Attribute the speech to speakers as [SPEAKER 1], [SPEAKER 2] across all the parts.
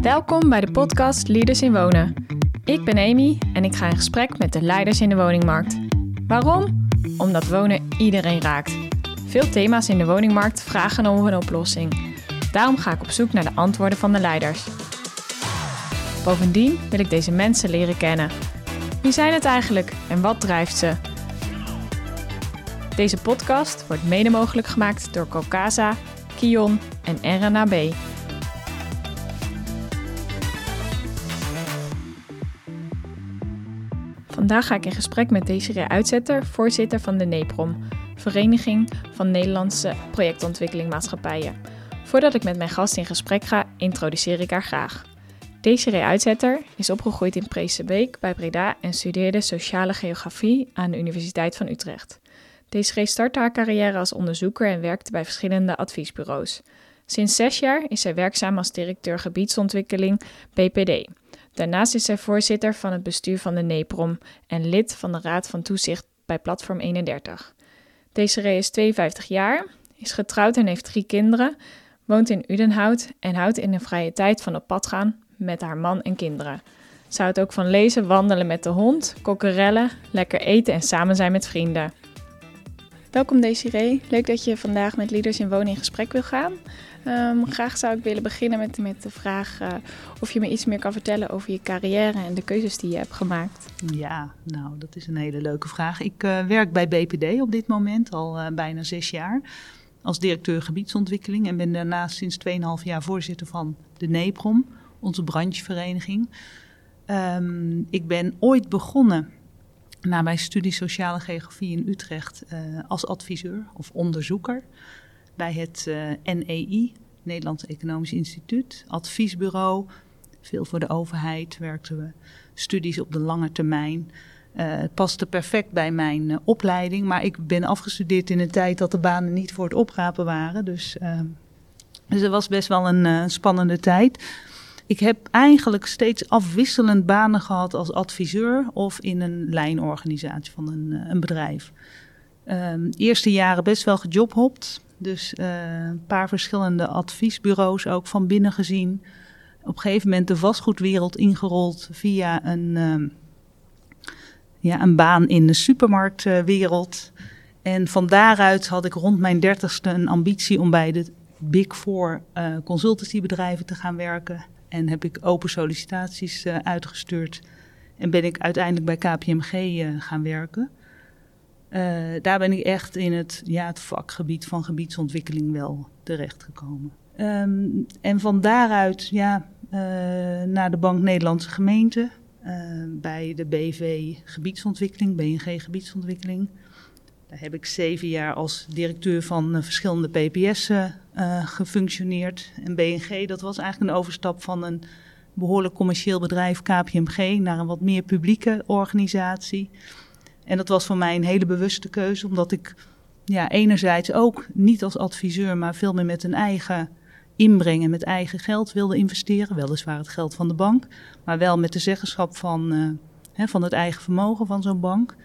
[SPEAKER 1] Welkom bij de podcast Leaders in Wonen. Ik ben Amy en ik ga in gesprek met de leiders in de woningmarkt. Waarom? Omdat wonen iedereen raakt. Veel thema's in de woningmarkt vragen om een oplossing. Daarom ga ik op zoek naar de antwoorden van de leiders. Bovendien wil ik deze mensen leren kennen. Wie zijn het eigenlijk en wat drijft ze? Deze podcast wordt mede mogelijk gemaakt door Cocasa, Kion en RNAB. Vandaag ga ik in gesprek met Desiree Uitzetter, voorzitter van de NEPROM, Vereniging van Nederlandse Projectontwikkeling Maatschappijen. Voordat ik met mijn gast in gesprek ga, introduceer ik haar graag. Desiree Uitzetter is opgegroeid in Preesebeek bij Breda en studeerde sociale geografie aan de Universiteit van Utrecht. Desiree startte haar carrière als onderzoeker en werkte bij verschillende adviesbureaus. Sinds zes jaar is zij werkzaam als directeur gebiedsontwikkeling BPD. Daarnaast is zij voorzitter van het bestuur van de NEPROM en lid van de Raad van Toezicht bij Platform 31. Desiree is 52 jaar, is getrouwd en heeft drie kinderen, woont in Udenhout en houdt in de vrije tijd van op pad gaan met haar man en kinderen. Ze houdt ook van lezen, wandelen met de hond, kokkerellen, lekker eten en samen zijn met vrienden. Welkom Desiree, leuk dat je vandaag met Leaders in Wonen in gesprek wil gaan. Um, graag zou ik willen beginnen met, de vraag uh, of je me iets meer kan vertellen over je carrière en de keuzes die je hebt gemaakt.
[SPEAKER 2] Ja, nou, dat is een hele leuke vraag. Ik uh, werk bij BPD op dit moment al uh, bijna zes jaar als directeur gebiedsontwikkeling en ben daarnaast sinds 2,5 jaar voorzitter van de NEPROM, onze branchevereniging. Um, ik ben ooit begonnen na mijn studie sociale geografie in Utrecht als adviseur of onderzoeker bij het uh, NEI, Nederlands Economisch Instituut, adviesbureau. Veel voor de overheid werkten we, studies op de lange termijn. Uh, het paste perfect bij mijn opleiding, maar ik ben afgestudeerd in een tijd dat de banen niet voor het oprapen waren. Dus, dus het was best wel een spannende tijd. Ik heb eigenlijk steeds afwisselend banen gehad als adviseur of in een lijnorganisatie van een, een bedrijf. Um, eerste jaren best wel gejobhopt. Dus uh, een paar verschillende adviesbureaus ook van binnen gezien. Op een gegeven moment de vastgoedwereld ingerold via een, uh, ja, een baan in de supermarktwereld. En van daaruit had ik rond mijn dertigste een ambitie om bij de Big Four uh, consultancybedrijven te gaan werken. En heb ik open sollicitaties uitgestuurd. En ben ik uiteindelijk bij KPMG gaan werken. Uh, daar ben ik echt in het, ja, het vakgebied van gebiedsontwikkeling wel terechtgekomen. Um, en van daaruit ja, naar de Bank Nederlandse Gemeente, uh, bij de BV Gebiedsontwikkeling, BNG Gebiedsontwikkeling. Daar heb ik zeven jaar als directeur van verschillende PPS'en gefunctioneerd. En BNG, dat was eigenlijk een overstap van een behoorlijk commercieel bedrijf, KPMG, naar een wat meer publieke organisatie. En dat was voor mij een hele bewuste keuze, omdat ik ja, enerzijds ook niet als adviseur, maar veel meer met een eigen inbreng en met eigen geld wilde investeren. Weliswaar het geld van de bank, maar wel met de zeggenschap van, hè, van het eigen vermogen van zo'n bank.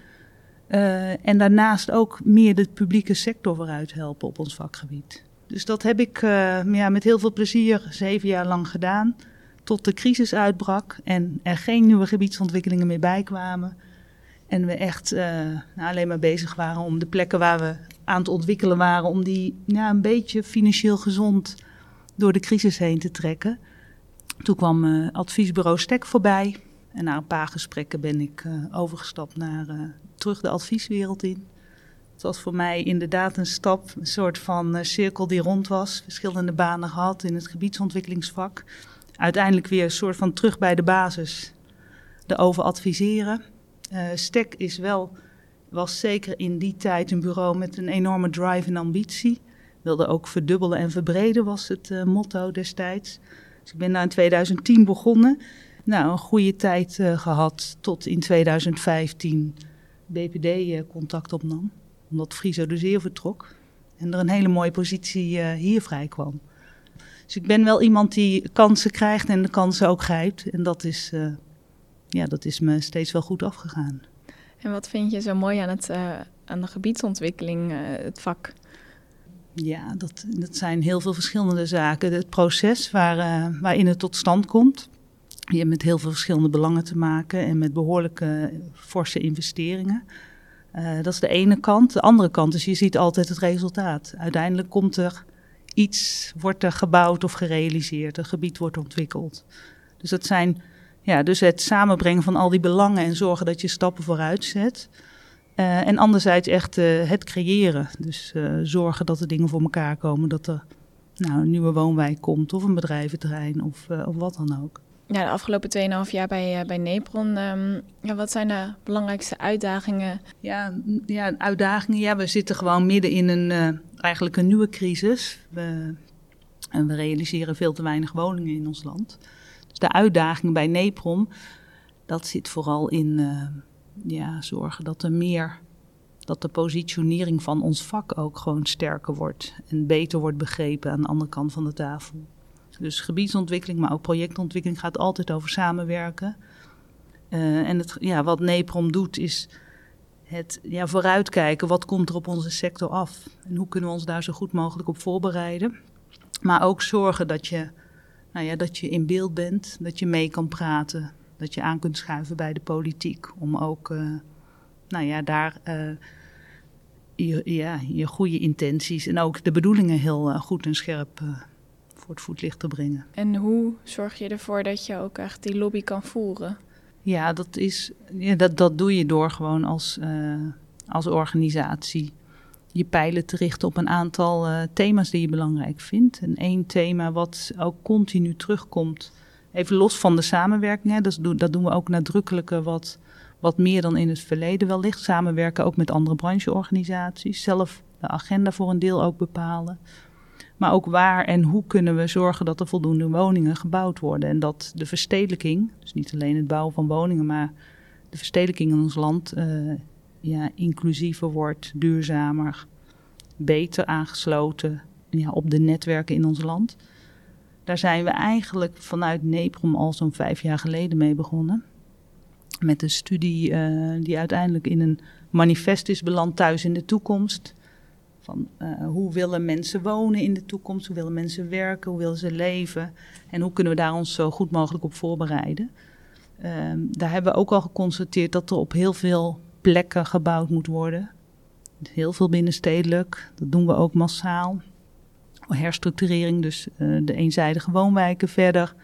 [SPEAKER 2] Uh, en daarnaast ook meer de publieke sector vooruit helpen op ons vakgebied. Dus dat heb ik uh, ja, met heel veel plezier zeven jaar lang gedaan. Tot de crisis uitbrak en er geen nieuwe gebiedsontwikkelingen meer bij kwamen. En we echt uh, nou, alleen maar bezig waren om de plekken waar we aan het ontwikkelen waren, om die ja, een beetje financieel gezond door de crisis heen te trekken. Toen kwam adviesbureau Stek voorbij. En na een paar gesprekken ben ik uh, overgestapt naar terug de advieswereld in. Het was voor mij inderdaad een stap, een soort van cirkel die rond was. Verschillende banen gehad in het gebiedsontwikkelingsvak. Uiteindelijk weer een soort van terug bij de basis. De over adviseren. Stek is wel, was zeker in die tijd een bureau met een enorme drive en ambitie. Wilde ook verdubbelen en verbreden, was het motto destijds. Dus ik ben daar in 2010 begonnen. Nou, een goede tijd uh, gehad tot in 2015 BPD contact opnam. Omdat Friso de Zeer vertrok. En er een hele mooie positie hier vrij kwam. Dus ik ben wel iemand die kansen krijgt en de kansen ook grijpt. En dat is ja, dat is me steeds wel goed afgegaan.
[SPEAKER 1] En wat vind je zo mooi aan, het, aan de gebiedsontwikkeling, het vak?
[SPEAKER 2] Ja, dat, dat zijn heel veel verschillende zaken. Het proces waar, waarin het tot stand komt. Je hebt met heel veel verschillende belangen te maken en met behoorlijke forse investeringen. Uh, dat is de ene kant. De andere kant is, je ziet altijd het resultaat. Uiteindelijk komt er iets, wordt er gebouwd of gerealiseerd. Een gebied wordt ontwikkeld. Dus dat zijn, ja, dus het samenbrengen van al die belangen en zorgen dat je stappen vooruit zet. Uh, en anderzijds echt het creëren. Dus zorgen dat er dingen voor elkaar komen. Dat er nou, een nieuwe woonwijk komt of een bedrijventerrein of, of wat dan ook.
[SPEAKER 1] Ja, de afgelopen 2,5 jaar bij, bij Nepron. Um, ja, wat zijn de belangrijkste uitdagingen?
[SPEAKER 2] Ja, ja, uitdagingen. Ja, we zitten gewoon midden in een, eigenlijk een nieuwe crisis. We, en we realiseren veel te weinig woningen in ons land. Dus de uitdaging bij Nepron, dat zit vooral in ja, zorgen dat er meer, dat de positionering van ons vak ook gewoon sterker wordt en beter wordt begrepen aan de andere kant van de tafel. Dus gebiedsontwikkeling, maar ook projectontwikkeling gaat altijd over samenwerken. Uh, en het, ja, wat NEPROM doet is het ja, vooruitkijken. Wat komt er op onze sector af? En hoe kunnen we ons daar zo goed mogelijk op voorbereiden? Maar ook zorgen dat je, nou ja, dat je in beeld bent, dat je mee kan praten, dat je aan kunt schuiven bij de politiek. Om ook, uh, nou ja, daar uh, je, ja, je goede intenties en ook de bedoelingen heel goed en scherp voor het voetlicht te brengen.
[SPEAKER 1] En hoe zorg je ervoor dat je ook echt die lobby kan voeren?
[SPEAKER 2] Ja, dat, is, ja, dat, dat doe je door gewoon als, als organisatie je pijlen te richten op een aantal thema's die je belangrijk vindt. En één thema wat ook continu terugkomt Even los van de samenwerking, hè, dus dat doen we ook nadrukkelijker wat, wat meer dan in het verleden wellicht. Samenwerken ook met andere brancheorganisaties. Zelf de agenda voor een deel ook bepalen. Maar ook waar en hoe kunnen we zorgen dat er voldoende woningen gebouwd worden. En dat de verstedelijking, dus niet alleen het bouwen van woningen, maar de verstedelijking in ons land uh, ja, inclusiever wordt, duurzamer, beter aangesloten ja, op de netwerken in ons land. Daar zijn we eigenlijk vanuit Neprom al zo'n vijf jaar geleden mee begonnen. Met een studie uh, die uiteindelijk in een manifest is beland thuis in de toekomst. Van uh, hoe willen mensen wonen in de toekomst? Hoe willen mensen werken? Hoe willen ze leven? En hoe kunnen we daar ons zo goed mogelijk op voorbereiden? Uh, daar hebben we ook al geconstateerd dat er op heel veel plekken gebouwd moet worden. Heel veel binnenstedelijk. Dat doen we ook massaal herstructurering, dus uh, de eenzijdige woonwijken verder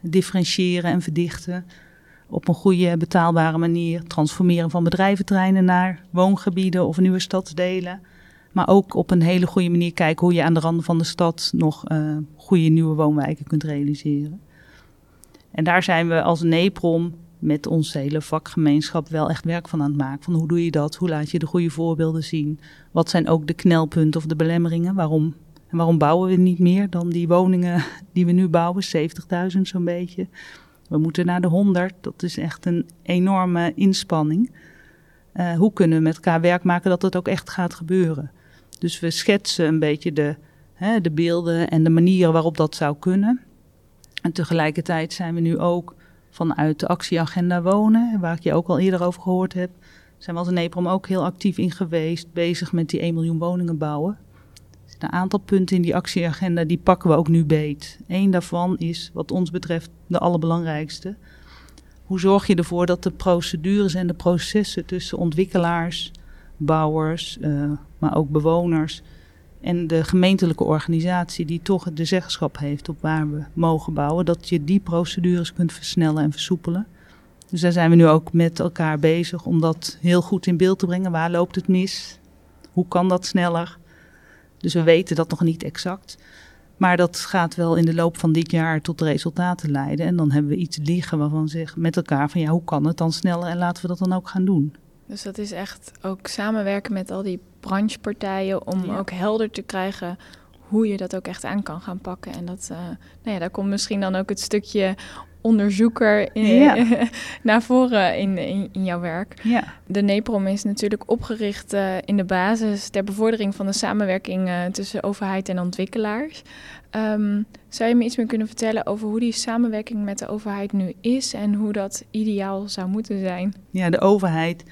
[SPEAKER 2] differentiëren en verdichten. Op een goede, betaalbare manier transformeren van bedrijventreinen naar woongebieden of nieuwe stadsdelen. Maar ook op een hele goede manier kijken hoe je aan de randen van de stad nog uh, goede nieuwe woonwijken kunt realiseren. En daar zijn we als NEPROM met onze hele vakgemeenschap wel echt werk van aan het maken. Van hoe doe je dat? Hoe laat je de goede voorbeelden zien? Wat zijn ook de knelpunten of de belemmeringen? Waarom en waarom bouwen we niet meer dan die woningen die we nu bouwen? 70.000 zo'n beetje. We moeten naar de 100. Dat is echt een enorme inspanning. Uh, hoe kunnen we met elkaar werk maken dat het ook echt gaat gebeuren? Dus we schetsen een beetje de, hè, de beelden en de manieren waarop dat zou kunnen. En tegelijkertijd zijn we nu ook vanuit de actieagenda wonen, waar ik je ook al eerder over gehoord heb, zijn we als NEPROM ook heel actief in geweest, bezig met die 1 miljoen woningen bouwen. Een aantal punten in die actieagenda die pakken we ook nu beet. Eén daarvan is, wat ons betreft, de allerbelangrijkste. Hoe zorg je ervoor dat de procedures en de processen tussen ontwikkelaars, bouwers, uh, maar ook bewoners en de gemeentelijke organisatie die toch de zeggenschap heeft op waar we mogen bouwen, dat je die procedures kunt versnellen en versoepelen. Dus daar zijn we nu ook met elkaar bezig om dat heel goed in beeld te brengen. Waar loopt het mis? Hoe kan dat sneller? Dus we weten dat nog niet exact. Maar dat gaat wel in de loop van dit jaar tot resultaten leiden. En dan hebben we iets liggen waarvan we zeggen met elkaar van ja, hoe kan het dan sneller en laten we dat dan ook gaan doen.
[SPEAKER 1] Dus dat is echt ook samenwerken met al die branchepartijen om ook helder te krijgen hoe je dat ook echt aan kan gaan pakken. En dat, uh, nou ja, daar komt misschien dan ook het stukje onderzoeker in, naar voren in, in, in, jouw werk.
[SPEAKER 2] Ja.
[SPEAKER 1] De NEPROM is natuurlijk opgericht uh, in de basis ter bevordering van de samenwerking uh, tussen overheid en ontwikkelaars. Um, zou je me iets meer kunnen vertellen over hoe die samenwerking met de overheid nu is en hoe dat ideaal zou moeten zijn?
[SPEAKER 2] Ja, de overheid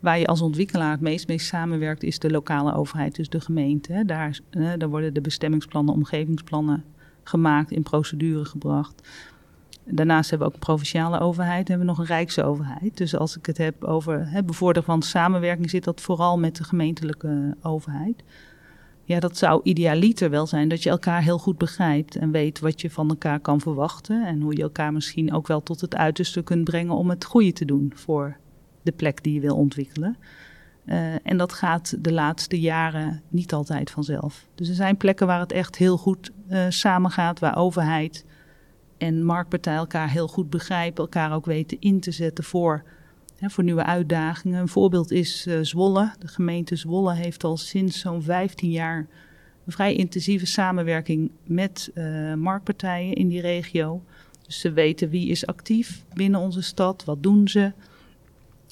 [SPEAKER 2] Waar je als ontwikkelaar het meest mee samenwerkt, is de lokale overheid, dus de gemeente. Daar, daar worden de bestemmingsplannen, omgevingsplannen gemaakt, in procedure gebracht. Daarnaast hebben we ook een provinciale overheid, hebben we nog een rijksoverheid. Dus als ik het heb over het bevorderen van samenwerking, zit dat vooral met de gemeentelijke overheid. Ja, dat zou idealiter wel zijn dat je elkaar heel goed begrijpt en weet wat je van elkaar kan verwachten. En hoe je elkaar misschien ook wel tot het uiterste kunt brengen om het goede te doen voor de plek die je wil ontwikkelen. Uh, en dat gaat de laatste jaren niet altijd vanzelf. Dus er zijn plekken waar het echt heel goed uh, samengaat, waar overheid en marktpartij elkaar heel goed begrijpen, elkaar ook weten in te zetten voor, hè, voor nieuwe uitdagingen. Een voorbeeld is uh, Zwolle. De gemeente Zwolle heeft al sinds zo'n 15 jaar een vrij intensieve samenwerking met marktpartijen in die regio. Dus ze weten wie is actief binnen onze stad, wat doen ze.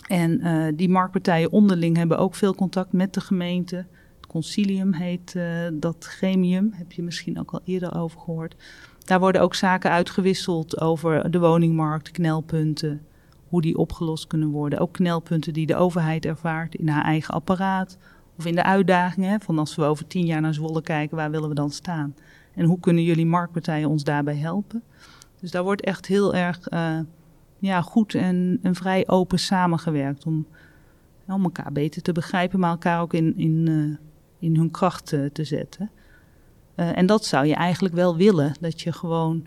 [SPEAKER 2] En uh, die marktpartijen onderling hebben ook veel contact met de gemeente. Het concilium heet dat gremium, heb je misschien ook al eerder over gehoord. Daar worden ook zaken uitgewisseld over de woningmarkt, knelpunten, hoe die opgelost kunnen worden. Ook knelpunten die de overheid ervaart in haar eigen apparaat of in de uitdagingen. Van als we over tien jaar naar Zwolle kijken, waar willen we dan staan? En hoe kunnen jullie marktpartijen ons daarbij helpen? Dus daar wordt echt heel erg uh, ja, goed en, en vrij open samengewerkt om, om elkaar beter te begrijpen, maar elkaar ook in, in, uh, in hun kracht uh, te zetten. Uh, en dat zou je eigenlijk wel willen, dat je gewoon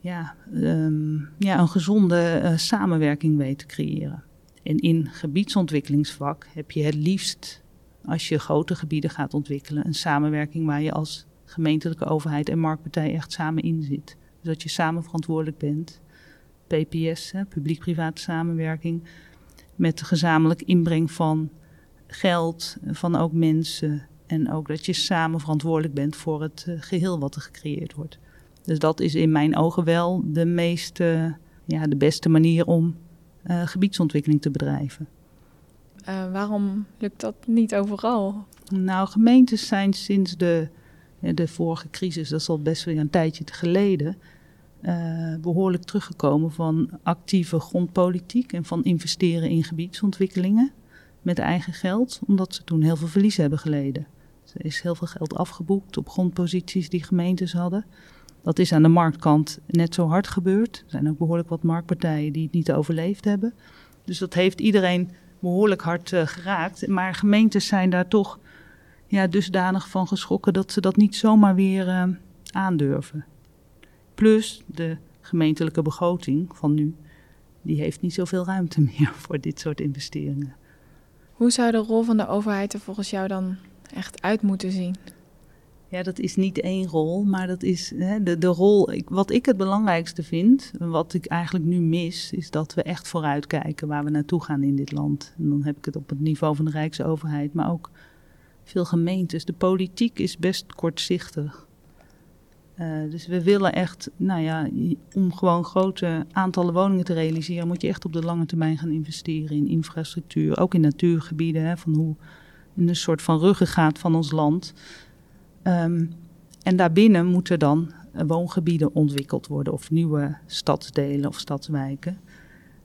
[SPEAKER 2] ja, um, ja, een gezonde samenwerking weet te creëren. En in gebiedsontwikkelingsvak heb je het liefst, als je grote gebieden gaat ontwikkelen, een samenwerking waar je als gemeentelijke overheid en marktpartij echt samen in zit. Dus dat je samen verantwoordelijk bent. PPS, publiek-private samenwerking, met de gezamenlijk inbreng van geld, van ook mensen, en ook dat je samen verantwoordelijk bent voor het uh, geheel wat er gecreëerd wordt. Dus dat is in mijn ogen wel de meest, uh, ja, de beste manier om uh, gebiedsontwikkeling te bedrijven.
[SPEAKER 1] waarom lukt dat niet overal?
[SPEAKER 2] Nou, gemeentes zijn sinds de, de vorige crisis, dat is al best weer een tijdje geleden, behoorlijk teruggekomen van actieve grondpolitiek en van investeren in gebiedsontwikkelingen met eigen geld, omdat ze toen heel veel verlies hebben geleden. Er is heel veel geld afgeboekt op grondposities die gemeentes hadden. Dat is aan de marktkant net zo hard gebeurd. Er zijn ook behoorlijk wat marktpartijen die het niet overleefd hebben. Dus dat heeft iedereen behoorlijk hard uh, geraakt. Maar gemeentes zijn daar toch ja, dusdanig van geschrokken dat ze dat niet zomaar weer uh, aandurven. Plus de gemeentelijke begroting van nu, die heeft niet zoveel ruimte meer voor dit soort investeringen.
[SPEAKER 1] Hoe zou de rol van de overheid er volgens jou dan echt uit moeten zien?
[SPEAKER 2] Ja, dat is niet één rol, maar dat is hè, de, de rol. Ik, wat ik het belangrijkste vind, wat ik eigenlijk nu mis, is dat we echt vooruitkijken waar we naartoe gaan in dit land. En dan heb ik het op het niveau van de Rijksoverheid, maar ook veel gemeentes. De politiek is best kortzichtig. Uh, dus we willen echt, nou ja, om gewoon grote aantallen woningen te realiseren, moet je echt op de lange termijn gaan investeren in infrastructuur, ook in natuurgebieden. Hè, van hoe in een soort van ruggengraat van ons land. Um, en daarbinnen moeten dan woongebieden ontwikkeld worden of nieuwe stadsdelen of stadswijken.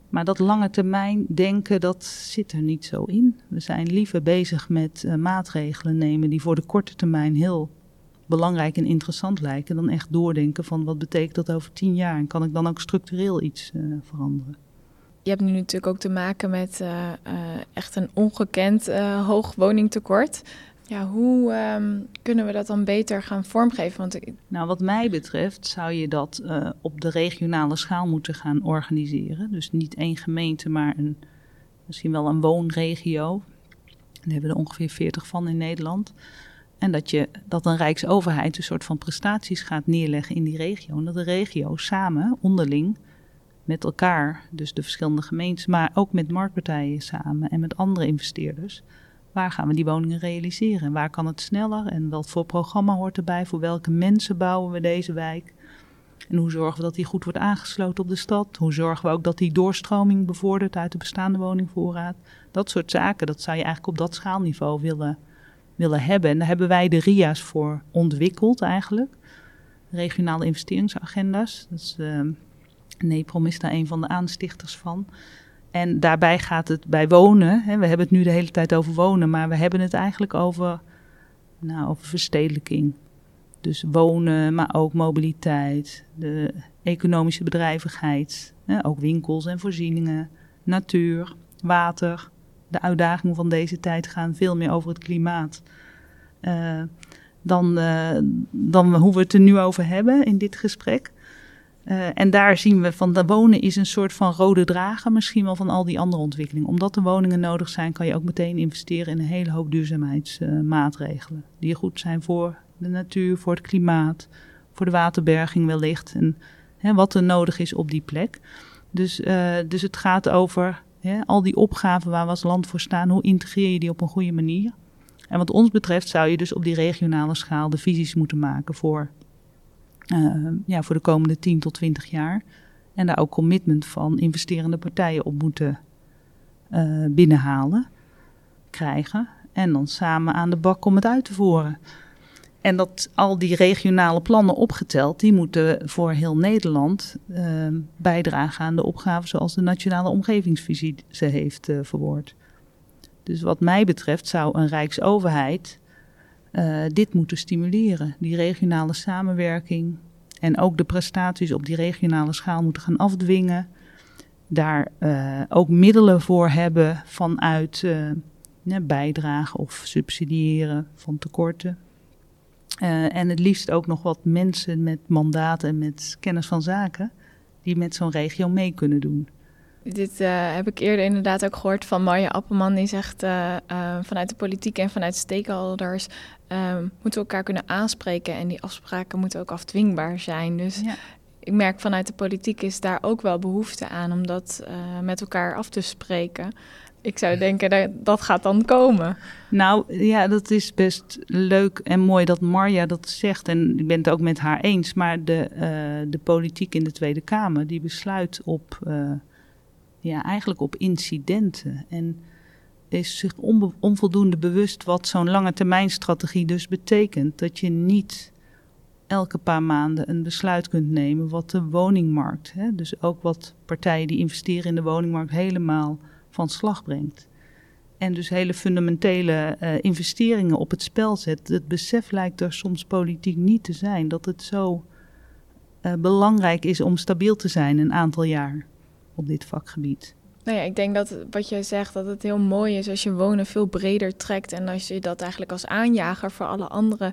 [SPEAKER 2] Maar dat lange termijn denken, dat zit er niet zo in. We zijn liever bezig met uh, maatregelen nemen die voor de korte termijn heel belangrijk en interessant lijken, dan echt doordenken van wat betekent dat over tien jaar en kan ik dan ook structureel iets uh, veranderen.
[SPEAKER 1] Je hebt nu natuurlijk ook te maken met uh, uh, echt een ongekend hoog woningtekort. Ja, hoe um, kunnen we dat dan beter gaan vormgeven? Want.
[SPEAKER 2] Nou, wat mij betreft zou je dat op de regionale schaal moeten gaan organiseren. Dus niet één gemeente, maar een, misschien wel een woonregio. Daar hebben we er ongeveer 40 van in Nederland. En dat, je, dat een rijksoverheid een soort van prestaties gaat neerleggen in die regio. En dat de regio samen, onderling, met elkaar, dus de verschillende gemeentes, maar ook met marktpartijen samen en met andere investeerders. Waar gaan we die woningen realiseren? Waar kan het sneller? En wat voor programma hoort erbij? Voor welke mensen bouwen we deze wijk? En hoe zorgen we dat die goed wordt aangesloten op de stad? Hoe zorgen we ook dat die doorstroming bevordert uit de bestaande woningvoorraad? Dat soort zaken, dat zou je eigenlijk op dat schaalniveau willen, willen hebben. En daar hebben wij de RIA's voor ontwikkeld eigenlijk. Regionale investeringsagenda's. Is... Uh, NEPROM is daar een van de aanstichters van. En daarbij gaat het bij wonen, hè, we hebben het nu de hele tijd over wonen, maar we hebben het eigenlijk over, nou, over verstedelijking. Dus wonen, maar ook mobiliteit, de economische bedrijvigheid, hè, ook winkels en voorzieningen, natuur, water. De uitdagingen van deze tijd gaan veel meer over het klimaat. Uh, dan, uh, dan hoe we het er nu over hebben in dit gesprek. Uh, en daar zien we van de wonen is een soort van rode drager misschien wel van al die andere ontwikkelingen. Omdat er woningen nodig zijn, kan je ook meteen investeren in een hele hoop duurzaamheidsmaatregelen. die goed zijn voor de natuur, voor het klimaat, voor de waterberging wellicht. En hè, wat er nodig is op die plek. Dus, dus het gaat over al die opgaven waar we als land voor staan. Hoe integreer je die op een goede manier? En wat ons betreft zou je dus op die regionale schaal de visies moeten maken voor, uh, ja, voor de komende 10 tot 20 jaar. En daar ook commitment van investerende partijen op moeten uh, binnenhalen, krijgen. En dan samen aan de bak om het uit te voeren. En dat al die regionale plannen opgeteld, die moeten voor heel Nederland uh, bijdragen aan de opgaven zoals de Nationale Omgevingsvisie ze heeft uh, verwoord. Dus wat mij betreft zou een Rijksoverheid uh, dit moeten stimuleren. Die regionale samenwerking en ook de prestaties op die regionale schaal moeten gaan afdwingen. Daar ook middelen voor hebben vanuit bijdragen of subsidiëren van tekorten. En het liefst ook nog wat mensen met mandaten en met kennis van zaken die met zo'n regio mee kunnen doen.
[SPEAKER 1] Dit uh, heb ik eerder inderdaad ook gehoord van Marja Appelman. Die zegt uh, uh, vanuit de politiek en vanuit stakeholders ehm, moeten we elkaar kunnen aanspreken. En die afspraken moeten ook afdwingbaar zijn. Dus ja. ik merk vanuit de politiek is daar ook wel behoefte aan om dat met elkaar af te spreken. Ik zou denken dat dat gaat dan komen.
[SPEAKER 2] Nou ja, dat is best leuk en mooi dat Marja dat zegt. En ik ben het ook met haar eens. Maar de, de politiek in de Tweede Kamer die besluit op ja, eigenlijk op incidenten. En is zich onvoldoende bewust wat zo'n lange termijn strategie dus betekent. Dat je niet elke paar maanden een besluit kunt nemen wat de woningmarkt, hè, dus ook wat partijen die investeren in de woningmarkt helemaal van slag brengt. En dus hele fundamentele uh, investeringen op het spel zet. Het besef lijkt er soms politiek niet te zijn dat het zo uh, belangrijk is om stabiel te zijn een aantal jaar op dit vakgebied.
[SPEAKER 1] Nou ja, ik denk dat wat jij zegt, dat het heel mooi is als je wonen veel breder trekt en als je dat eigenlijk als aanjager voor alle andere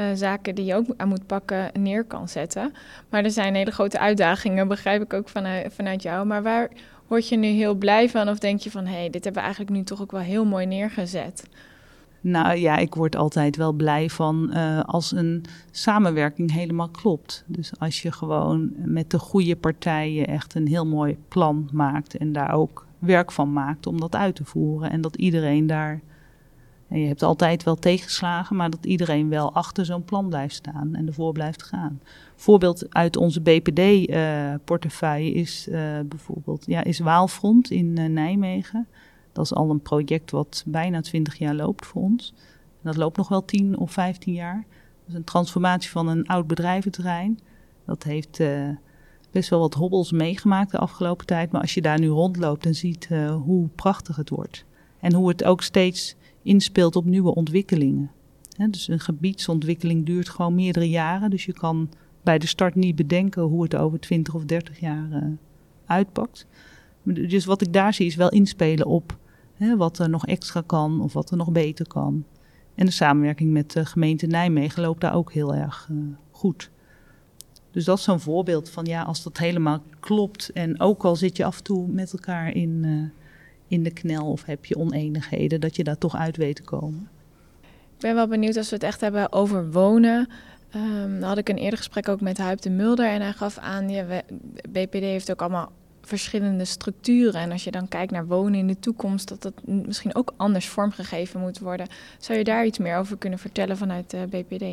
[SPEAKER 1] uh, zaken die je ook aan moet pakken neer kan zetten. Maar er zijn hele grote uitdagingen, begrijp ik ook vanuit, vanuit jou. Maar waar word je nu heel blij van of denk je van, hé, hey, dit hebben we eigenlijk nu toch ook wel heel mooi neergezet?
[SPEAKER 2] Nou ja, ik word altijd wel blij van uh, als een samenwerking helemaal klopt. Dus als je gewoon met de goede partijen echt een heel mooi plan maakt en daar ook werk van maakt om dat uit te voeren. En dat iedereen daar. En je hebt altijd wel tegenslagen, maar dat iedereen wel achter zo'n plan blijft staan en ervoor blijft gaan. Voorbeeld uit onze BPD-portefeuille uh, is uh, bijvoorbeeld ja, is Waalfront in uh, Nijmegen. Dat is al een project wat bijna 20 jaar loopt voor ons. Dat loopt nog wel 10 of 15 jaar. Dat is een transformatie van een oud bedrijventerrein. Dat heeft best wel wat hobbels meegemaakt de afgelopen tijd. Maar als je daar nu rondloopt en ziet hoe prachtig het wordt. En hoe het ook steeds inspeelt op nieuwe ontwikkelingen. Dus een gebiedsontwikkeling duurt gewoon meerdere jaren. Dus je kan bij de start niet bedenken hoe het over 20 of 30 jaar uh, uitpakt. Dus wat ik daar zie is wel inspelen op wat er nog extra kan of wat er nog beter kan. En de samenwerking met de gemeente Nijmegen loopt daar ook heel erg uh, goed. Dus dat is zo'n voorbeeld van ja, als dat helemaal klopt en ook al zit je af en toe met elkaar in, uh, in de knel of heb je oneenigheden, dat je daar toch uit weet te komen.
[SPEAKER 1] Ik ben wel benieuwd als we het echt hebben over wonen. Um, dan had ik een eerder gesprek ook met Huip de Mulder en hij gaf aan, ja, BPD heeft ook allemaal verschillende structuren. En als je dan kijkt naar wonen in de toekomst, dat dat misschien ook anders vormgegeven moet worden. Zou je daar iets meer over kunnen vertellen vanuit de BPD?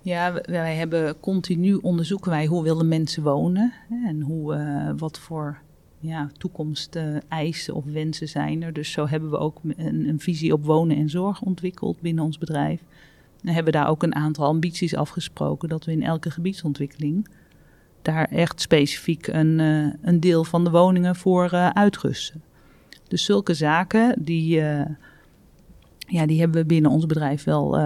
[SPEAKER 2] Ja, wij hebben continu onderzoeken wij hoe willen mensen wonen en hoe, uh, wat voor ja, toekomsteisen of wensen zijn er. Dus zo hebben we ook een, een, visie op wonen en zorg ontwikkeld binnen ons bedrijf. We hebben daar ook een aantal ambities afgesproken dat we in elke gebiedsontwikkeling daar echt specifiek een, een deel van de woningen voor uitrusten. Dus zulke zaken, die, ja, die hebben we binnen ons bedrijf wel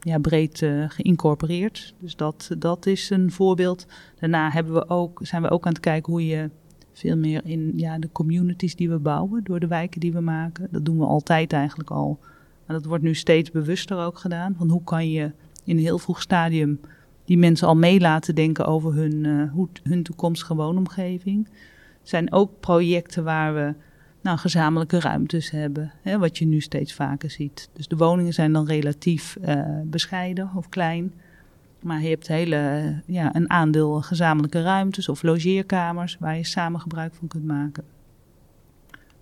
[SPEAKER 2] ja, breed geïncorporeerd. Dus dat, dat is een voorbeeld. Daarna hebben we ook, zijn we ook aan het kijken hoe je veel meer in ja, de communities die we bouwen, door de wijken die we maken. Dat doen we altijd eigenlijk al. Maar dat wordt nu steeds bewuster ook gedaan. Van hoe kan je in een heel vroeg stadium die mensen al mee laten denken over hun, uh, hun toekomstige woonomgeving. Er zijn ook projecten waar we nou, gezamenlijke ruimtes hebben, hè, wat je nu steeds vaker ziet. Dus de woningen zijn dan relatief uh, bescheiden of klein. Maar je hebt hele, ja, een aandeel gezamenlijke ruimtes of logeerkamers waar je samen gebruik van kunt maken.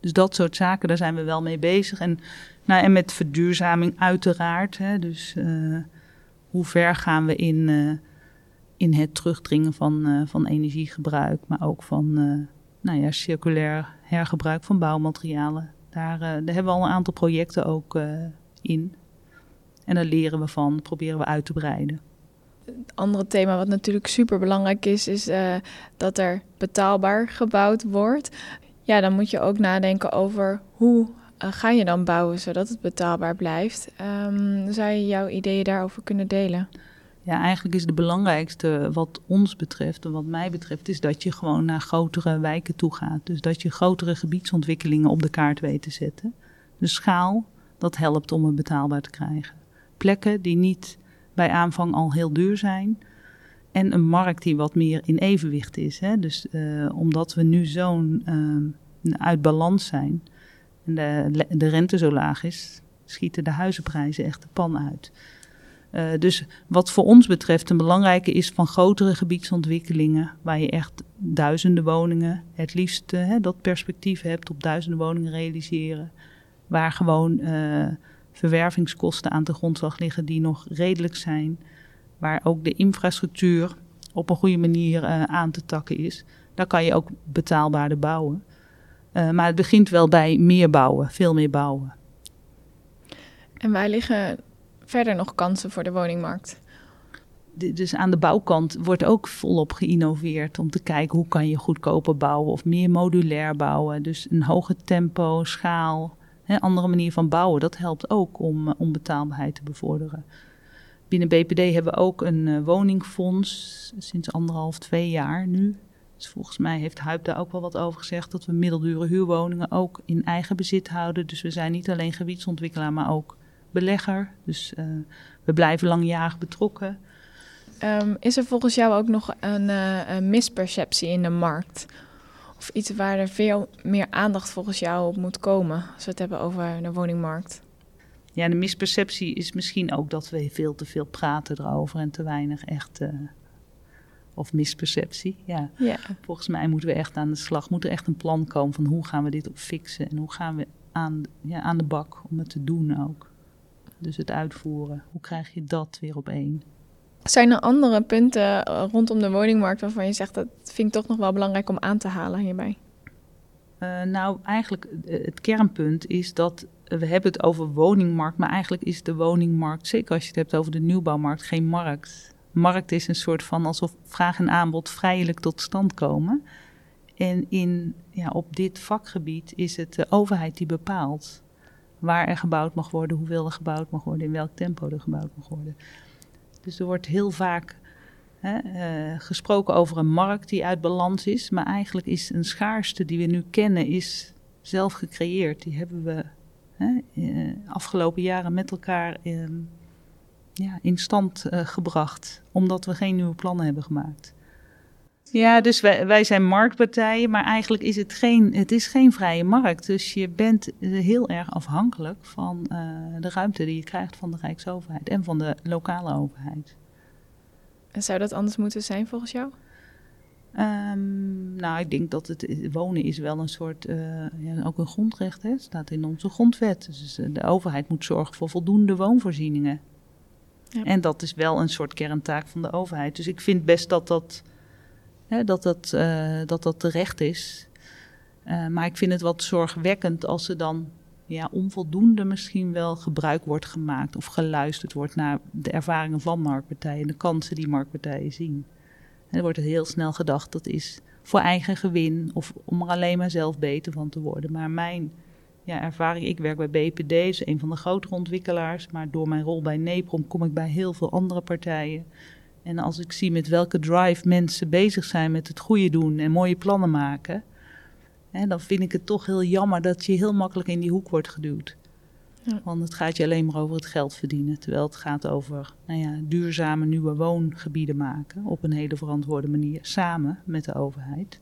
[SPEAKER 2] Dus dat soort zaken, daar zijn we wel mee bezig. En, nou, en met verduurzaming uiteraard. Hè, dus uh, hoe ver gaan we in, uh, in het terugdringen van, uh, van energiegebruik, maar ook van nou ja, circulair hergebruik van bouwmaterialen. Daar, daar hebben we al een aantal projecten ook in. En daar leren we van, proberen we uit te breiden
[SPEAKER 1] andere thema wat natuurlijk super belangrijk is, is uh, dat er betaalbaar gebouwd wordt. Ja, dan moet je ook nadenken over hoe uh, ga je dan bouwen zodat het betaalbaar blijft. Um, zou je jouw ideeën daarover kunnen delen?
[SPEAKER 2] Ja, eigenlijk is het belangrijkste wat ons betreft en wat mij betreft, is dat je gewoon naar grotere wijken toe gaat. Dus dat je grotere gebiedsontwikkelingen op de kaart weet te zetten. De schaal, dat helpt om het betaalbaar te krijgen. Plekken die niet bij aanvang al heel duur zijn. En een markt die wat meer in evenwicht is. Hè? Dus uh, omdat we nu zo'n uh, uit balans zijn en de, de rente zo laag is, schieten de huizenprijzen echt de pan uit. Uh, dus wat voor ons betreft een belangrijke is van grotere gebiedsontwikkelingen, waar je echt duizenden woningen, het liefst dat perspectief hebt op duizenden woningen realiseren, waar gewoon verwervingskosten aan de grondslag liggen die nog redelijk zijn. Waar ook de infrastructuur op een goede manier uh, aan te takken is. Daar kan je ook betaalbaarder bouwen. Uh, maar het begint wel bij meer bouwen, veel meer bouwen.
[SPEAKER 1] En waar liggen verder nog kansen voor de woningmarkt?
[SPEAKER 2] dus aan de bouwkant wordt ook volop geïnnoveerd om te kijken hoe kan je goedkoper bouwen of meer modulair bouwen. Dus een hoger tempo, schaal, Andere manier van bouwen, dat helpt ook om, uh, om betaalbaarheid te bevorderen. Binnen BPD hebben we ook een uh, woningfonds sinds anderhalf, twee jaar nu. Dus volgens mij heeft Huip daar ook wel wat over gezegd dat we middeldure huurwoningen ook in eigen bezit houden. Dus we zijn niet alleen gebiedsontwikkelaar, maar ook belegger. Dus uh, we blijven langjarig betrokken.
[SPEAKER 1] Um, is er volgens jou ook nog een, uh, een misperceptie in de markt? Of iets waar er veel meer aandacht volgens jou op moet komen als we het hebben over de woningmarkt?
[SPEAKER 2] Ja, de misperceptie is misschien ook dat we veel te veel praten erover en te weinig echt. Uh, of misperceptie, ja.
[SPEAKER 1] ja.
[SPEAKER 2] Volgens mij moeten we echt aan de slag. Moet er echt een plan komen van hoe gaan we dit op fixen en hoe gaan we aan, ja, aan de bak om het te doen ook. Dus het uitvoeren. Hoe krijg je dat weer op één?
[SPEAKER 1] Zijn er andere punten eh, rondom de woningmarkt waarvan je zegt dat vind ik toch nog wel belangrijk om aan te halen hierbij?
[SPEAKER 2] Uh, nou, eigenlijk uh, het kernpunt is dat we hebben het over woningmarkt, maar eigenlijk is de woningmarkt, zeker als je het hebt over de nieuwbouwmarkt, geen markt. Markt is een soort van alsof vraag en aanbod vrijelijk tot stand komen. En in, ja, op dit vakgebied is het de overheid die bepaalt waar er gebouwd mag worden, hoeveel er gebouwd mag worden, in welk tempo er gebouwd mag worden. Dus er wordt heel vaak hè, uh, gesproken over een markt die uit balans is. Maar eigenlijk is een schaarste die we nu kennen, is zelf gecreëerd. Die hebben we hè, uh, afgelopen jaren met elkaar in, ja, in stand uh, gebracht. Omdat we geen nieuwe plannen hebben gemaakt. Ja, dus wij, wij zijn marktpartijen, maar eigenlijk is het geen, het is geen vrije markt. Dus je bent heel erg afhankelijk van uh, de ruimte die je krijgt van de Rijksoverheid en van de lokale overheid.
[SPEAKER 1] En zou dat anders moeten zijn volgens jou?
[SPEAKER 2] Um, nou, ik denk dat het wonen is wel een soort, uh, ja, ook een grondrecht, hè, staat in onze grondwet. Dus de overheid moet zorgen voor voldoende woonvoorzieningen. Ja. En dat is wel een soort kerntaak van de overheid. Dus ik vind best dat dat Hè, dat, dat, uh, dat dat terecht is. Uh, maar ik vind het wat zorgwekkend als er dan ja, onvoldoende misschien wel gebruik wordt gemaakt of geluisterd wordt naar de ervaringen van marktpartijen, de kansen die marktpartijen zien. er wordt heel snel gedacht dat is voor eigen gewin of om er alleen maar zelf beter van te worden. Maar mijn ja, ervaring, ik werk bij BPD, is een van de grotere ontwikkelaars, maar door mijn rol bij NEPROM kom ik bij heel veel andere partijen. En als ik zie met welke drive mensen bezig zijn met het goede doen en mooie plannen maken, hè, dan vind ik het toch heel jammer dat je heel makkelijk in die hoek wordt geduwd. Ja. Want het gaat je alleen maar over het geld verdienen. Terwijl het gaat over nou ja, duurzame nieuwe woongebieden maken. Op een hele verantwoorde manier. Samen met de overheid.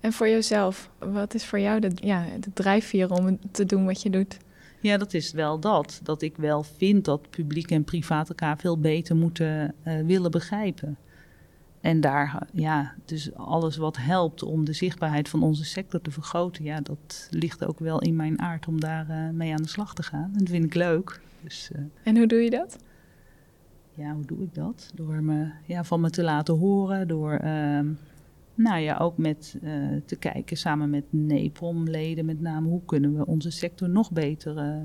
[SPEAKER 1] En voor jezelf, wat is voor jou de, ja, de drijfveer om te doen wat je doet?
[SPEAKER 2] Ja, dat is wel dat. Dat ik wel vind dat publiek en privaat elkaar veel beter moeten uh, willen begrijpen. En daar, ja, dus alles wat helpt om de zichtbaarheid van onze sector te vergroten, ja, dat ligt ook wel in mijn aard om daar uh, mee aan de slag te gaan. En dat vind ik leuk. Dus,
[SPEAKER 1] uh, en hoe doe je dat?
[SPEAKER 2] Ja, hoe doe ik dat? Door me ja, van me te laten horen, door uh, nou ja, ook met uh, te kijken samen met NEPOM-leden met name, hoe kunnen we onze sector nog beter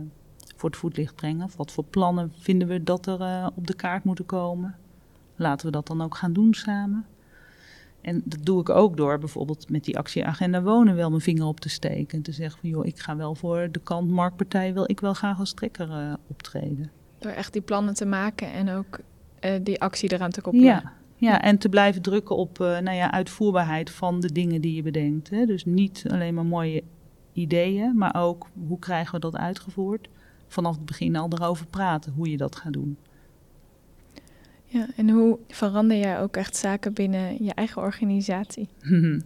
[SPEAKER 2] voor het voetlicht brengen? wat voor plannen vinden we dat er op de kaart moeten komen? laten we dat dan ook gaan doen samen. En dat doe ik ook door bijvoorbeeld met die actieagenda wonen wel mijn vinger op te steken. En te zeggen van joh, ik ga wel voor de kant marktpartij, wil ik wel graag als trekker optreden.
[SPEAKER 1] Door echt die plannen te maken en ook die actie eraan te koppelen.
[SPEAKER 2] Ja, ja, en te blijven drukken op uh, nou ja, uitvoerbaarheid van de dingen die je bedenkt. Hè. Dus niet alleen maar mooie ideeën, maar ook hoe krijgen we dat uitgevoerd. Vanaf het begin al erover praten hoe je dat gaat doen.
[SPEAKER 1] Ja, en hoe verander jij ook echt zaken binnen je eigen organisatie?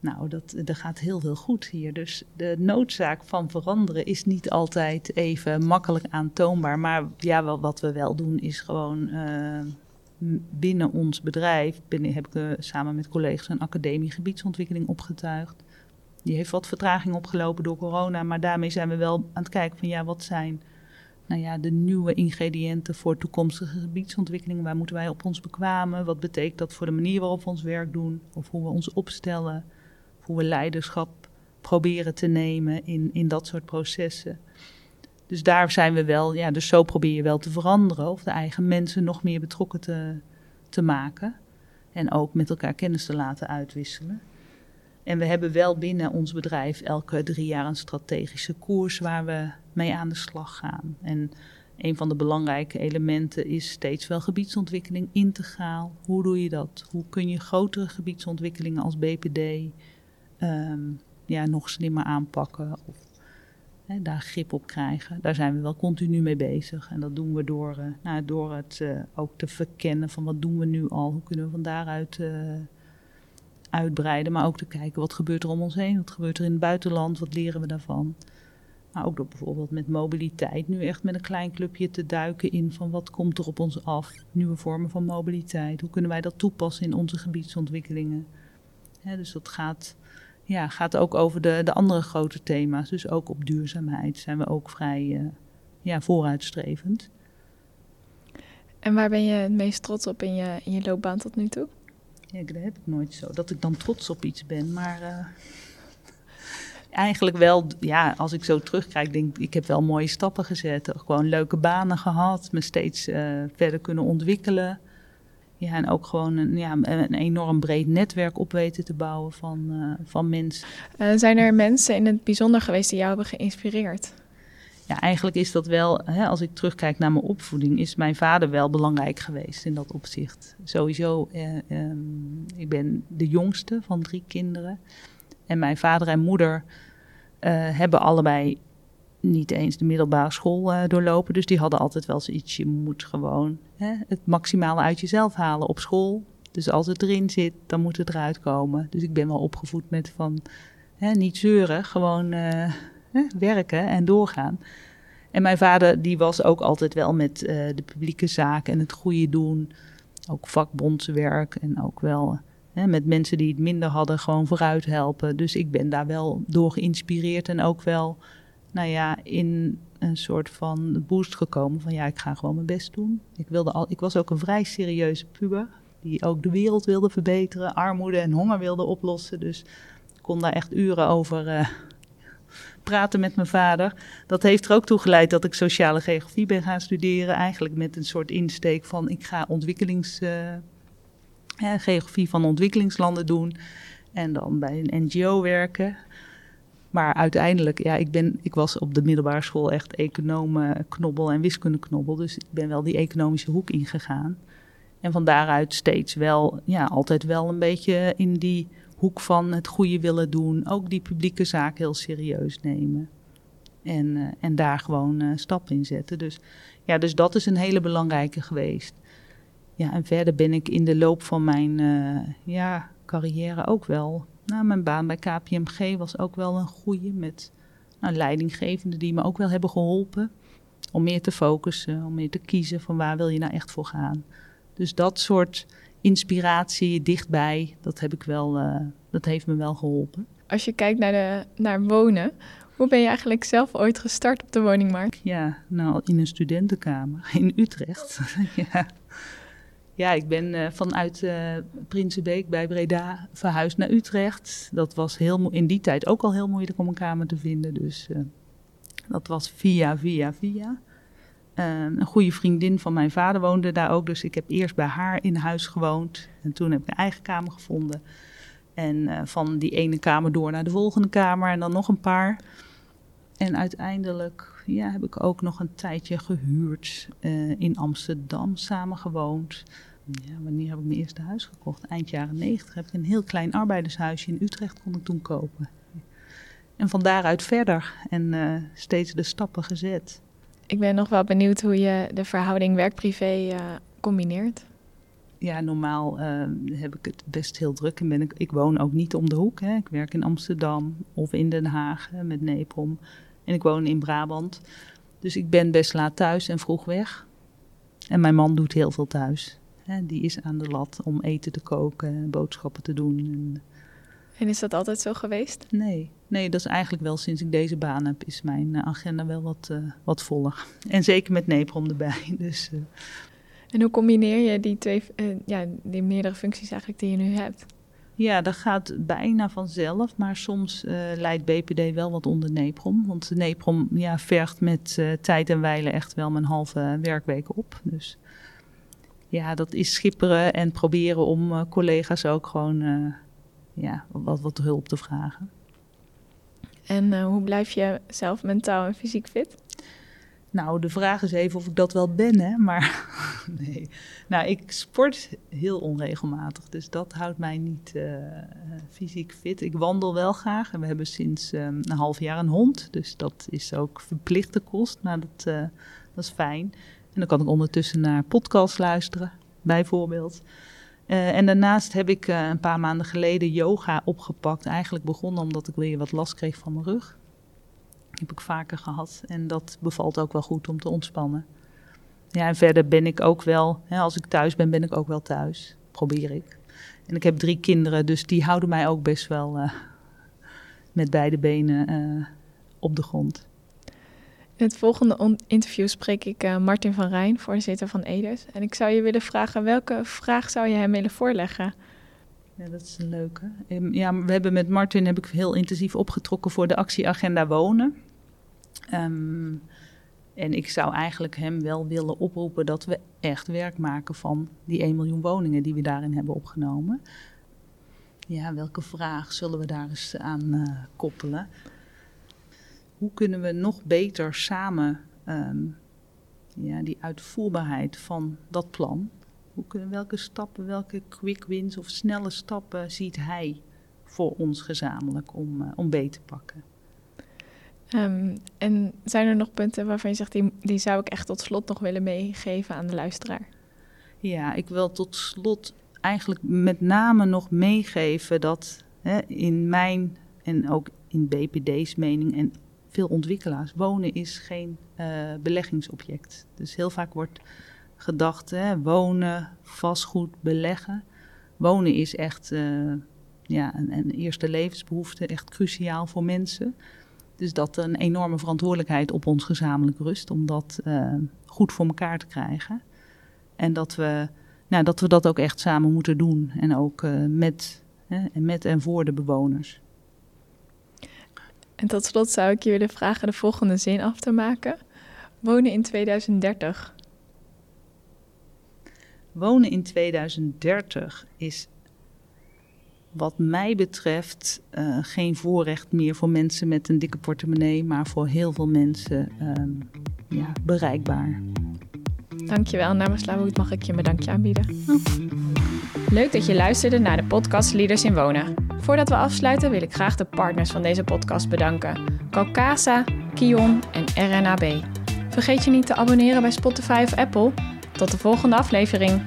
[SPEAKER 2] nou, dat, dat gaat heel veel goed hier. Dus de noodzaak van veranderen is niet altijd even makkelijk aantoonbaar. Maar ja, wat we wel doen is gewoon uh, binnen ons bedrijf, heb ik uh, samen met collega's een academie gebiedsontwikkeling opgetuigd. Die heeft wat vertraging opgelopen door corona, maar daarmee zijn we wel aan het kijken van ja, wat zijn nou ja, de nieuwe ingrediënten voor toekomstige gebiedsontwikkeling. Waar moeten wij op ons bekwamen? Wat betekent dat voor de manier waarop we ons werk doen? Of hoe we ons opstellen? hoe we leiderschap proberen te nemen in, in dat soort processen. Dus daar zijn we wel, ja, dus zo probeer je wel te veranderen. Of de eigen mensen nog meer betrokken te, te maken. En ook met elkaar kennis te laten uitwisselen. En we hebben wel binnen ons bedrijf elke drie jaar een strategische koers waar we mee aan de slag gaan. En een van de belangrijke elementen is steeds wel gebiedsontwikkeling integraal. Hoe doe je dat? Hoe kun je grotere gebiedsontwikkelingen als BPD um, ja, nog slimmer aanpakken of hè, daar grip op krijgen? Daar zijn we wel continu mee bezig. En dat doen we door, uh, nou, door het uh, ook te verkennen van wat doen we nu al? Hoe kunnen we van daaruit uh, uitbreiden? Maar ook te kijken wat gebeurt er om ons heen? Wat gebeurt er in het buitenland? Wat leren we daarvan? Maar ook door bijvoorbeeld met mobiliteit nu echt met een klein clubje te duiken in van wat komt er op ons af. Nieuwe vormen van mobiliteit. Hoe kunnen wij dat toepassen in onze gebiedsontwikkelingen? dus dat gaat, ja, gaat ook over de, de andere grote thema's. Dus ook op duurzaamheid zijn we ook vrij uh, ja, vooruitstrevend.
[SPEAKER 1] En waar ben je het meest trots op in je, in je loopbaan tot nu toe?
[SPEAKER 2] Ja, dat heb ik nooit zo. Dat ik dan trots op iets ben, maar... Uh, eigenlijk wel, ja, als ik zo terugkijk, denk ik, ik heb wel mooie stappen gezet. Gewoon leuke banen gehad, me steeds uh, verder kunnen ontwikkelen. Ja, en ook gewoon een, ja, een enorm breed netwerk op weten te bouwen van, uh, van mensen.
[SPEAKER 1] Uh, zijn er mensen in het bijzonder geweest die jou hebben geïnspireerd?
[SPEAKER 2] Ja, eigenlijk is dat wel, hè, als ik terugkijk naar mijn opvoeding, is mijn vader wel belangrijk geweest in dat opzicht. Sowieso, eh, eh, ik ben de jongste van drie kinderen. En mijn vader en moeder uh, hebben allebei niet eens de middelbare school uh, doorlopen. Dus die hadden altijd wel zoiets. Je moet gewoon hè, het maximale uit jezelf halen op school. Dus als het erin zit, dan moet het eruit komen. Dus ik ben wel opgevoed met van hè, niet zeuren, gewoon uh, hè, werken en doorgaan. En mijn vader die was ook altijd wel met uh, de publieke zaken en het goede doen. Ook vakbondswerk en ook wel met mensen die het minder hadden gewoon vooruit helpen. Dus ik ben daar wel door geïnspireerd en ook wel, nou ja, in een soort van boost gekomen van ja, ik ga gewoon mijn best doen. Ik, wilde al, ik was ook een vrij serieuze puber die ook de wereld wilde verbeteren, armoede en honger wilde oplossen. Dus ik kon daar echt uren over uh, praten met mijn vader. Dat heeft er ook toe geleid dat ik sociale geografie ben gaan studeren. Eigenlijk met een soort insteek van ik ga ontwikkelings... Uh, geografie van ontwikkelingslanden doen en dan bij een NGO werken. Maar uiteindelijk, ja, ik, ben, ik was op de middelbare school echt economen-knobbel en wiskunde-knobbel. Dus ik ben wel die economische hoek ingegaan. En van daaruit steeds wel, ja, altijd wel een beetje in die hoek van het goede willen doen. Ook die publieke zaak heel serieus nemen. En, uh, en daar gewoon uh, stappen in zetten. Dus ja, dus dat is een hele belangrijke geweest. Ja, en verder ben ik in de loop van mijn uh, ja, carrière ook wel. Nou, mijn baan bij KPMG was ook wel een goede met nou, leidinggevenden die me ook wel hebben geholpen. Om meer te focussen, om meer te kiezen van waar wil je nou echt voor gaan. Dus dat soort inspiratie dichtbij, dat, heb ik wel, uh, dat heeft me wel geholpen.
[SPEAKER 1] Als je kijkt naar, de, naar wonen, hoe ben je eigenlijk zelf ooit gestart op de woningmarkt?
[SPEAKER 2] Ja, nou in een studentenkamer in Utrecht. ja. Ja, ik ben uh, vanuit uh, Prinsenbeek bij Breda verhuisd naar Utrecht. Dat was heel, in die tijd ook al heel moeilijk om een kamer te vinden. Dus uh, dat was via, via, via. Uh, een goede vriendin van mijn vader woonde daar ook. Dus ik heb eerst bij haar in huis gewoond. En toen heb ik een eigen kamer gevonden. En van die ene kamer door naar de volgende kamer. En dan nog een paar. En uiteindelijk ja, heb ik ook nog een tijdje gehuurd. Uh, in Amsterdam samen gewoond. Ja, wanneer heb ik mijn eerste huis gekocht? Eind jaren negentig heb ik een heel klein arbeidershuisje in Utrecht kon ik toen kopen. En van daaruit verder. En uh, steeds de stappen gezet.
[SPEAKER 1] Ik ben nog wel benieuwd hoe je de verhouding werk-privé uh, combineert.
[SPEAKER 2] Ja, normaal uh, heb ik het best heel druk en ben ik, ik woon ook niet om de hoek. Hè. Ik werk in Amsterdam of in Den Haag hè, met Neprom en ik woon in Brabant. Dus ik ben best laat thuis en vroeg weg. En mijn man doet heel veel thuis. Hè. Die is aan de lat om eten te koken, boodschappen te doen. En,
[SPEAKER 1] en is dat altijd zo geweest?
[SPEAKER 2] Nee, nee, dat is eigenlijk wel sinds ik deze baan heb, is mijn agenda wel wat, uh, wat voller. En zeker met Neprom erbij. Dus, uh.
[SPEAKER 1] En hoe combineer je die twee, uh, ja, die meerdere functies eigenlijk die je nu hebt?
[SPEAKER 2] Ja, dat gaat bijna vanzelf, maar soms leidt BPD wel wat onder Neprom. Want Neprom ja, vergt met tijd en wijle echt wel mijn halve werkweek op. Dus ja, dat is schipperen en proberen om collega's ook gewoon ja, wat, wat hulp te vragen.
[SPEAKER 1] En hoe blijf je zelf mentaal en fysiek fit?
[SPEAKER 2] Nou, de vraag is even of ik dat wel ben, hè? Maar nee. Nou, ik sport heel onregelmatig, dus dat houdt mij niet uh, fysiek fit. Ik wandel wel graag we hebben sinds um, een half jaar een hond, dus dat is ook verplichte kost. Nou, dat, uh, dat is fijn. En dan kan ik ondertussen naar podcasts luisteren, bijvoorbeeld. Uh, en daarnaast heb ik een paar maanden geleden yoga opgepakt. Eigenlijk begonnen omdat ik weer wat last kreeg van mijn rug. Heb ik vaker gehad. En dat bevalt ook wel goed om te ontspannen. Ja, en verder ben ik ook wel, hè, als ik thuis ben, ben ik ook wel thuis. Probeer ik. En ik heb drie kinderen, dus die houden mij ook best wel uh, met beide benen op de grond.
[SPEAKER 1] In het volgende interview spreek ik uh, Martin van Rijn, voorzitter van Edes. En ik zou je willen vragen, welke vraag zou je hem willen voorleggen?
[SPEAKER 2] Ja, dat is een leuke. Ja, we hebben met Martin heb ik heel intensief opgetrokken voor de actieagenda wonen. Um, en ik zou eigenlijk hem wel willen oproepen dat we echt werk maken van die 1 miljoen woningen die we daarin hebben opgenomen. Ja, welke vraag zullen we daar eens aan uh, koppelen? hoe kunnen we nog beter samen um, ja, die uitvoerbaarheid van dat plan, hoe kunnen, welke stappen, welke quick wins of snelle stappen ziet hij voor ons gezamenlijk om, uh, om beter te pakken?
[SPEAKER 1] Um, en zijn er nog punten waarvan je zegt, die, zou ik echt tot slot nog willen meegeven aan de luisteraar?
[SPEAKER 2] Ja, ik wil tot slot eigenlijk met name nog meegeven dat hè, in mijn en ook in BPD's mening en veel ontwikkelaars. Wonen is geen uh, beleggingsobject. Dus heel vaak wordt gedacht, hè, wonen, vastgoed, beleggen. Wonen is echt uh, ja, een, een, eerste levensbehoefte, echt cruciaal voor mensen. Dus dat een enorme verantwoordelijkheid op ons gezamenlijk rust om dat uh, goed voor elkaar te krijgen. En dat we, nou, dat we dat ook echt samen moeten doen. En ook met, met en voor de bewoners.
[SPEAKER 1] En tot slot zou ik je willen vragen de volgende zin af te maken. Wonen in 2030.
[SPEAKER 2] Wonen in 2030 is wat mij betreft uh, geen voorrecht meer voor mensen met een dikke portemonnee, maar voor heel veel mensen um, ja, bereikbaar.
[SPEAKER 1] Dankjewel. Namens Slawoet mag ik je mijn dankje aanbieden. Oh. Leuk dat je luisterde naar de podcast Leaders in Wonen. Voordat we afsluiten wil ik graag de partners van deze podcast bedanken. Calcasa, Kion en RNAB. Vergeet je niet te abonneren bij Spotify of Apple. Tot de volgende aflevering.